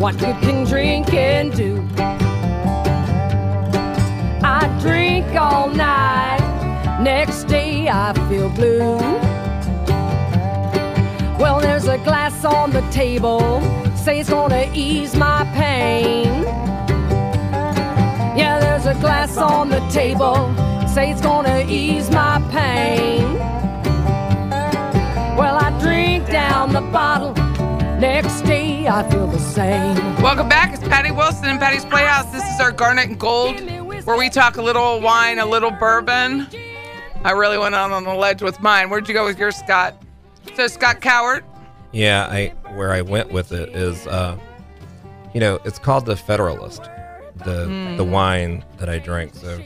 [SPEAKER 5] what good can drinking do? I drink all night, next day I feel blue. Well, there's a glass on the table, say it's gonna ease my pain. Yeah, there's a glass on the table, say it's gonna ease my pain. Well, I drink down the bottle, next day I feel the same.
[SPEAKER 1] Welcome back. It's Patty Wilson and Patty's Playhouse. This is our Garnet and Gold, where we talk a little wine, a little bourbon. I really went out on the ledge with mine. Where'd you go with your Scott? So Scott Coward.
[SPEAKER 2] Yeah, I where I went with it is, uh, you know, it's called the Federalist, the the wine that I drank. So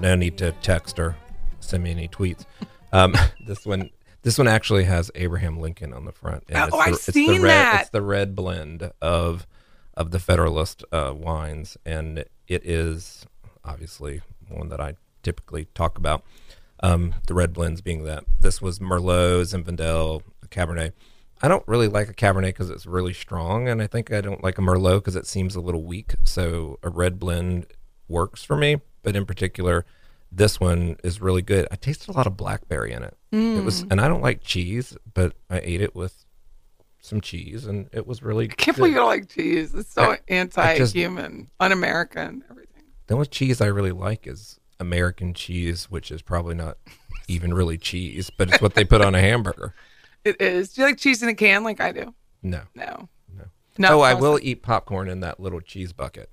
[SPEAKER 2] no need to text or send me any tweets. Um, this one, this one actually has Abraham Lincoln on the front. and
[SPEAKER 1] Oh, I've
[SPEAKER 2] it's the
[SPEAKER 1] seen
[SPEAKER 2] red,
[SPEAKER 1] that.
[SPEAKER 2] It's the red blend of of the Federalist uh, wines, and it is obviously one that I typically talk about. Um, the red blends being that this was Merlot, Zinfandel, Cabernet. I don't really like a Cabernet because it's really strong, and I think I don't like a Merlot because it seems a little weak. So a red blend works for me, but in particular, this one is really good. I tasted a lot of blackberry in it. It was,
[SPEAKER 1] Mm.
[SPEAKER 2] and I don't like cheese, but I ate it with some cheese, and it was really.
[SPEAKER 1] I can't believe you don't like cheese. It's so
[SPEAKER 2] I-
[SPEAKER 1] anti-human, un-American, everything.
[SPEAKER 2] The only cheese I really like is American cheese, which is probably not even really cheese, but it's what they put on a hamburger.
[SPEAKER 1] It is. Do you like cheese in a can like I do?
[SPEAKER 2] No.
[SPEAKER 1] No.
[SPEAKER 2] No.
[SPEAKER 1] No.
[SPEAKER 2] oh, I will eat popcorn in that little cheese bucket.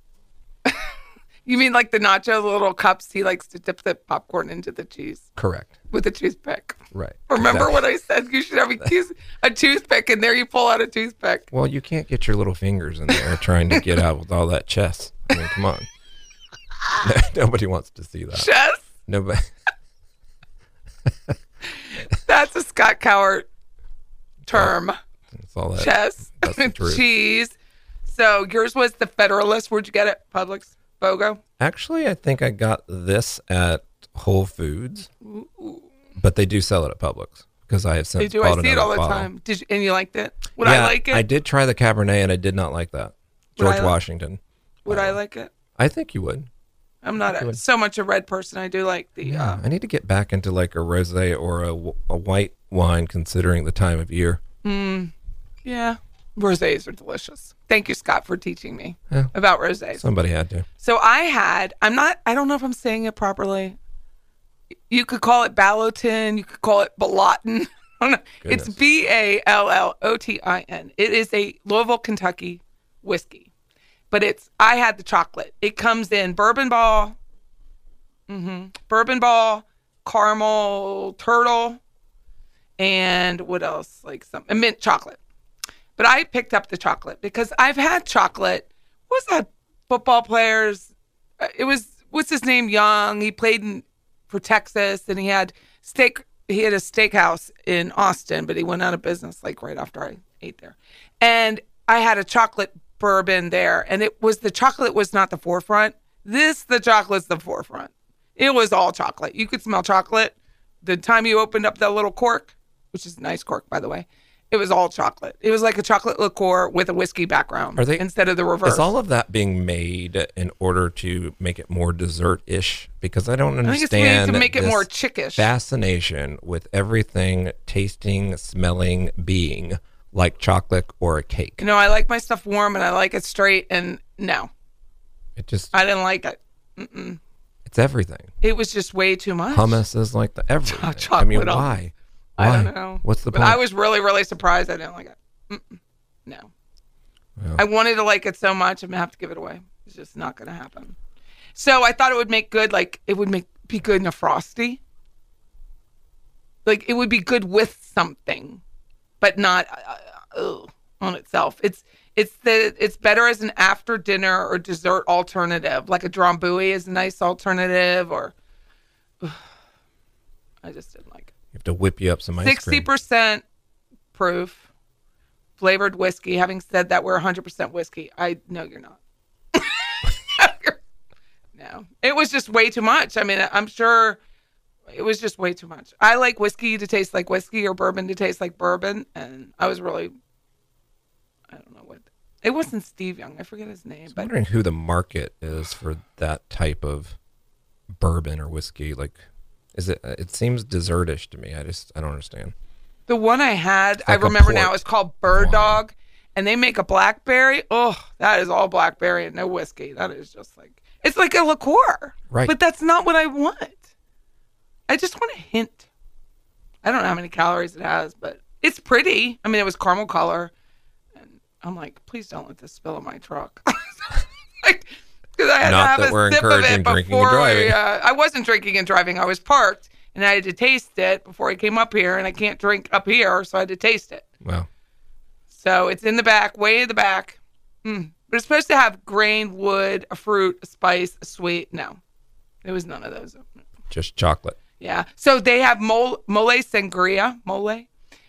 [SPEAKER 1] You mean like the nacho little cups? He likes to dip the popcorn into the cheese
[SPEAKER 2] Correct.
[SPEAKER 1] with a toothpick.
[SPEAKER 2] Right.
[SPEAKER 1] Remember
[SPEAKER 2] Exactly.
[SPEAKER 1] what I said? You should have a, tooth- a toothpick, and there you pull out a toothpick.
[SPEAKER 2] Well, you can't get your little fingers in there trying to get out with all that chest. I mean, come on. Nobody wants to see that.
[SPEAKER 1] Chess.
[SPEAKER 2] Nobody.
[SPEAKER 1] That's a Scott Coward term.
[SPEAKER 2] That's all that.
[SPEAKER 1] Chess.
[SPEAKER 2] That's.
[SPEAKER 1] Cheese. So yours was the Federalist. Where'd you get it? Publix. Bogo.
[SPEAKER 2] Actually, I think I got this at Whole Foods, but they do sell it at Publix because I have since
[SPEAKER 1] They do. I see it all the
[SPEAKER 2] bottle.
[SPEAKER 1] time. Did you, and you liked it? Would
[SPEAKER 2] yeah,
[SPEAKER 1] I like it?
[SPEAKER 2] I did try the Cabernet and I did not like that.
[SPEAKER 1] Would I
[SPEAKER 2] George
[SPEAKER 1] like-
[SPEAKER 2] Washington.
[SPEAKER 1] Would I like it?
[SPEAKER 2] I think you would.
[SPEAKER 1] I'm not a, so much a red person. I do like the.
[SPEAKER 2] Yeah,
[SPEAKER 1] Uh,
[SPEAKER 2] I need to get back into like a rosé or a, a white wine, considering the time of year.
[SPEAKER 1] yeah, rosés are delicious. Thank you, Scott, for teaching me
[SPEAKER 2] Yeah.
[SPEAKER 1] about rosés.
[SPEAKER 2] Somebody had to.
[SPEAKER 1] So I had, I'm not, I don't know if I'm saying it properly. You could call it Ballotin. You could call it Ballotin. I don't know. It's. B A L L O T I N. It is a Louisville, Kentucky whiskey. But it's, I had the chocolate. It comes in bourbon ball, hmm bourbon ball, caramel turtle, and what else? Like some, mint chocolate. But I picked up the chocolate because I've had chocolate. What was that football players? uh, It was what's his name? Young. He played in, for Texas, and he had steak. He had a steakhouse in Austin, but he went out of business like right after I ate there. And I had a chocolate bourbon there, and it was the chocolate was not the forefront. This the chocolate's the forefront. It was all chocolate. You could smell chocolate. The time you opened up that little cork, which is a nice cork by the way, it was all chocolate. It was like a chocolate liqueur with a whiskey background
[SPEAKER 2] Are they-
[SPEAKER 1] instead of the reverse.
[SPEAKER 2] Is all of that being made in order to make it more dessert-ish? Because I don't understand.
[SPEAKER 1] I think it's made to make it more chickish.
[SPEAKER 2] fascination with everything tasting, smelling, being like chocolate or a cake.
[SPEAKER 1] You know, I like my stuff warm and I like it straight. And no,
[SPEAKER 2] It just
[SPEAKER 1] I didn't like it.
[SPEAKER 2] it's everything.
[SPEAKER 1] It was just way too much.
[SPEAKER 2] Hummus is like the everything. I mean,
[SPEAKER 1] hummus.
[SPEAKER 2] Why?
[SPEAKER 1] I don't know.
[SPEAKER 2] What's the
[SPEAKER 1] but
[SPEAKER 2] point?
[SPEAKER 1] I was really, really surprised. I didn't like it. Mm-mm. No. I wanted to like it so much. I'm gonna have to give it away. It's just not gonna happen. So I thought it would make good. Like it would make be good in a frosty. Like it would be good with something, but not uh, ugh, on itself. It's it's the it's better as an after dinner or dessert alternative. Like a drambuie is a nice alternative, or I just didn't like it.
[SPEAKER 2] Have to whip you up some ice
[SPEAKER 1] Sixty
[SPEAKER 2] cream.
[SPEAKER 1] percent proof, flavored whiskey. Having said that, we're hundred percent whiskey. I know you're not. no, it was just way too much. I mean, I'm sure it was just way too much. I like whiskey to taste like whiskey or bourbon to taste like bourbon, and I was really, I don't know what. It wasn't Steve Young. I forget his name,
[SPEAKER 2] I'm
[SPEAKER 1] but
[SPEAKER 2] wondering who the market is for that type of bourbon or whiskey. Like, is it? Uh, it seems desertish to me. I just I don't understand.
[SPEAKER 1] the one I had, I
[SPEAKER 2] like a
[SPEAKER 1] remember now, is called Bird. Dog, and they make a blackberry. Oh, that is all blackberry and no whiskey. That is just like it's like a liqueur,
[SPEAKER 2] Right.
[SPEAKER 1] But that's not what I want. I just want a hint. I don't know how many calories it has, but it's pretty. I mean, it was caramel color, and I'm like, please don't let this spill in my truck. like, because I had
[SPEAKER 2] Not
[SPEAKER 1] to have
[SPEAKER 2] that
[SPEAKER 1] a
[SPEAKER 2] we're
[SPEAKER 1] sip of
[SPEAKER 2] encouraging
[SPEAKER 1] it
[SPEAKER 2] drinking and
[SPEAKER 1] before
[SPEAKER 2] driving.
[SPEAKER 1] we, uh, I wasn't drinking and driving. I was parked, and I had to taste it before I came up here, and I can't drink up here, so I had to taste it.
[SPEAKER 2] Well,
[SPEAKER 1] So it's in the back, way in the back. Mm. But it's supposed to have grain, wood, a fruit, a spice, a sweet. No, it was none of those.
[SPEAKER 2] just chocolate.
[SPEAKER 1] Yeah. So they have mole, mole sangria, mole,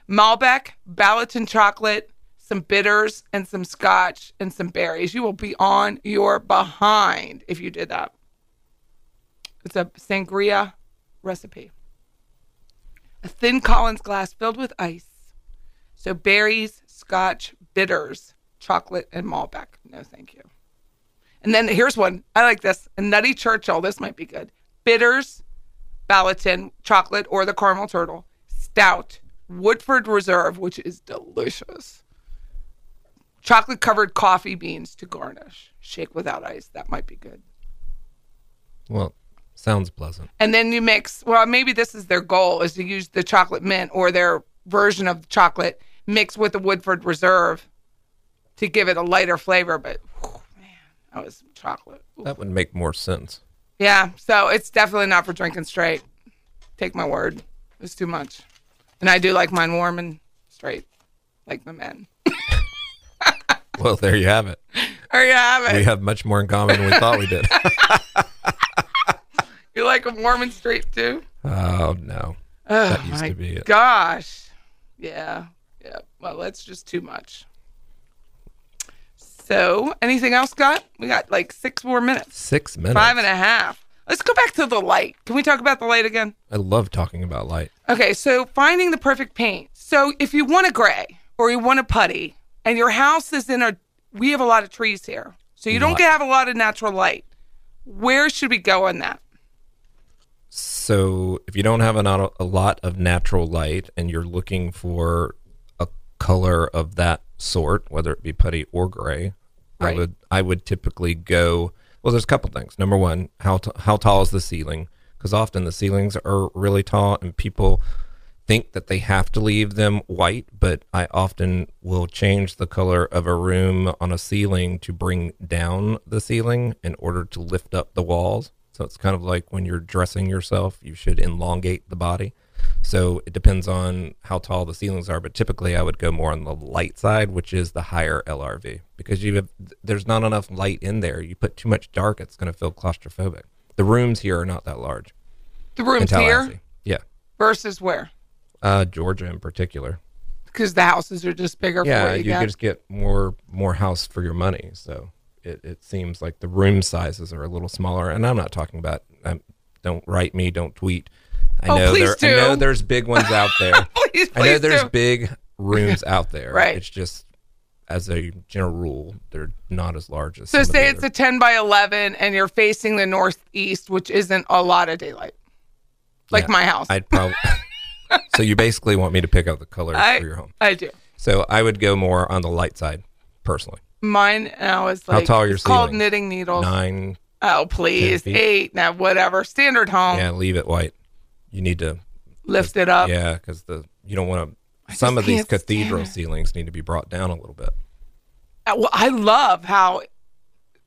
[SPEAKER 1] Malbec, Ballotin chocolate, some bitters, and some scotch and some berries. You will be on your behind if you did that. It's a sangria recipe. A thin Collins glass filled with ice. So berries, scotch, bitters, chocolate, and Malbec. No, thank you. And then here's one. I like this. A nutty Churchill. This might be good. Bitters, Ballotin chocolate or the caramel turtle, stout, Woodford Reserve, which is delicious. Chocolate covered coffee beans to garnish. Shake without ice. That might be good.
[SPEAKER 2] Well, sounds pleasant.
[SPEAKER 1] And then you mix, well, maybe this is their goal is to use the chocolate mint or their version of chocolate mixed with the Woodford Reserve to give it a lighter flavor. But whew, man, that was chocolate. Ooh.
[SPEAKER 2] That would make more sense.
[SPEAKER 1] Yeah, so it's definitely not for drinking straight. Take my word. It's too much. And I do like mine warm and straight, like the men.
[SPEAKER 2] Well, there you have it.
[SPEAKER 1] There you have it.
[SPEAKER 2] We have much more in common than we thought we did.
[SPEAKER 1] You like warm and straight too?
[SPEAKER 2] oh no,
[SPEAKER 1] Oh
[SPEAKER 2] that used
[SPEAKER 1] my
[SPEAKER 2] to be it.
[SPEAKER 1] gosh. Yeah. Yeah. Well, that's just too much. So, anything else, Scott? We got like six more minutes.
[SPEAKER 2] Six minutes.
[SPEAKER 1] Five and a half. Let's go back to the light. Can we talk about the light again?
[SPEAKER 2] I love talking about light.
[SPEAKER 1] Okay, so finding the perfect paint. So if you want a gray or you want a putty, and your house is in a, we have a lot of trees here, so you don't have a lot of natural light. Where should we go on that?
[SPEAKER 2] So if you don't have a, a lot of natural light and you're looking for a color of that sort, whether it be putty or gray,
[SPEAKER 1] Right.
[SPEAKER 2] I would I would typically go. Well, there's a couple things. Number one, how t- how tall is the ceiling? Because often the ceilings are really tall, and people think that they have to leave them white. But I often will change the color of a room on a ceiling to bring down the ceiling in order to lift up the walls. So it's kind of like when you're dressing yourself, you should elongate the body. So it depends on how tall the ceilings are, but typically I would go more on the light side, which is the higher LRV, because you have there's not enough light in there. You put too much dark, it's going to feel claustrophobic. The rooms here are not that large.
[SPEAKER 1] The rooms here
[SPEAKER 2] yeah,
[SPEAKER 1] versus where?
[SPEAKER 2] Uh, Georgia in particular.
[SPEAKER 1] Because the houses are just bigger
[SPEAKER 2] Yeah, you
[SPEAKER 1] you, got.
[SPEAKER 2] just get more more house for your money. So it, it seems like the room sizes are a little smaller. And I'm not talking about. Um, don't write me. Don't tweet. I
[SPEAKER 1] Oh,
[SPEAKER 2] know
[SPEAKER 1] please
[SPEAKER 2] there. I know there's big ones out there.
[SPEAKER 1] please, please
[SPEAKER 2] I know there's
[SPEAKER 1] do.
[SPEAKER 2] big rooms out there.
[SPEAKER 1] Right.
[SPEAKER 2] It's just as a general rule, they're not as large as.
[SPEAKER 1] So
[SPEAKER 2] some of the
[SPEAKER 1] say it's
[SPEAKER 2] other-
[SPEAKER 1] a 10 by 11 and you're facing the northeast, which isn't a lot of daylight. Like
[SPEAKER 2] Yeah,
[SPEAKER 1] my house.
[SPEAKER 2] I'd probably. so you basically want me to pick out the colors
[SPEAKER 1] I,
[SPEAKER 2] for your home.
[SPEAKER 1] I do.
[SPEAKER 2] So I would go more on the light side, personally.
[SPEAKER 1] Mine now is
[SPEAKER 2] How tall are your
[SPEAKER 1] it's called
[SPEAKER 2] ceilings?
[SPEAKER 1] knitting needles.
[SPEAKER 2] Nine.
[SPEAKER 1] Oh please, eight now, whatever. Standard home.
[SPEAKER 2] Yeah, leave it white. You need to
[SPEAKER 1] Lift it up.
[SPEAKER 2] Yeah, because the you don't want to. Some of these cathedral ceilings need to be brought down a little bit.
[SPEAKER 1] Uh, Well, I love how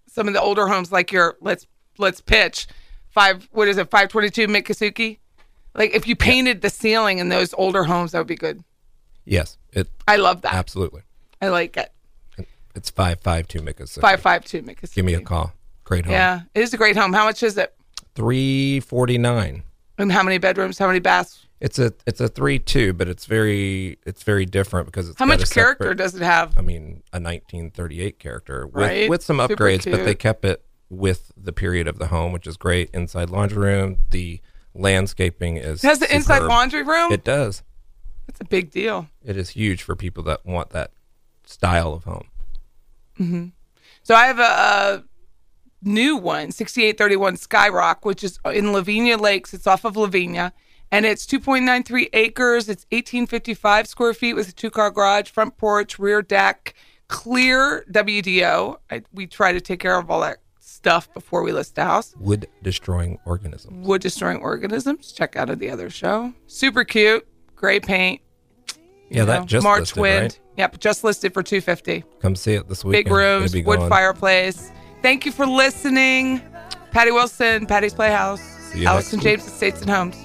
[SPEAKER 1] some of the older homes, like your let's let's pitch five. What is it? Five twenty two Miccosukee. Like if you painted the ceiling in those older homes, that would be good.
[SPEAKER 2] Yes, it
[SPEAKER 1] I love that.
[SPEAKER 2] absolutely.
[SPEAKER 1] I like it.
[SPEAKER 2] It's five five two Miccosukee.
[SPEAKER 1] Five five two Miccosukee.
[SPEAKER 2] Give me a call. Great home.
[SPEAKER 1] Yeah, it is a great home. How much is it?
[SPEAKER 2] Three forty nine.
[SPEAKER 1] And how many bedrooms? How many baths?
[SPEAKER 2] It's a it's a three two, but it's very it's very different because it's
[SPEAKER 1] How much character
[SPEAKER 2] separate-
[SPEAKER 1] does it have?
[SPEAKER 2] I mean, a 1938 character with
[SPEAKER 1] Right.
[SPEAKER 2] with some upgrades, but they kept it with the period of the home, which is great. Inside laundry room, the Landscaping is
[SPEAKER 1] It has the inside laundry room.
[SPEAKER 2] It does.
[SPEAKER 1] That's a big deal.
[SPEAKER 2] It is huge for people that want that style of home. Mm-hmm.
[SPEAKER 1] So I have a, a new one, 6831 Skyrock, which is in Lavinia Lakes. It's off of Lavinia. And it's 2.93 acres. It's 1855 square feet with a two car garage, front porch, rear deck, clear WDO. I, we try to take care of all that stuff before we list the house.
[SPEAKER 2] Wood destroying organisms.
[SPEAKER 1] Wood destroying organisms. Check out of the other show. Super cute. Gray paint.
[SPEAKER 2] Yeah,
[SPEAKER 1] you
[SPEAKER 2] that just
[SPEAKER 1] March
[SPEAKER 2] listed,
[SPEAKER 1] wind.
[SPEAKER 2] right?
[SPEAKER 1] Yep, just listed for 250
[SPEAKER 2] Come see it this weekend.
[SPEAKER 1] big rooms, wood fireplace. Thank you for listening. Patty Wilson, Patty's Playhouse,
[SPEAKER 2] See you
[SPEAKER 1] Allison
[SPEAKER 2] week.
[SPEAKER 1] James Estates and Homes.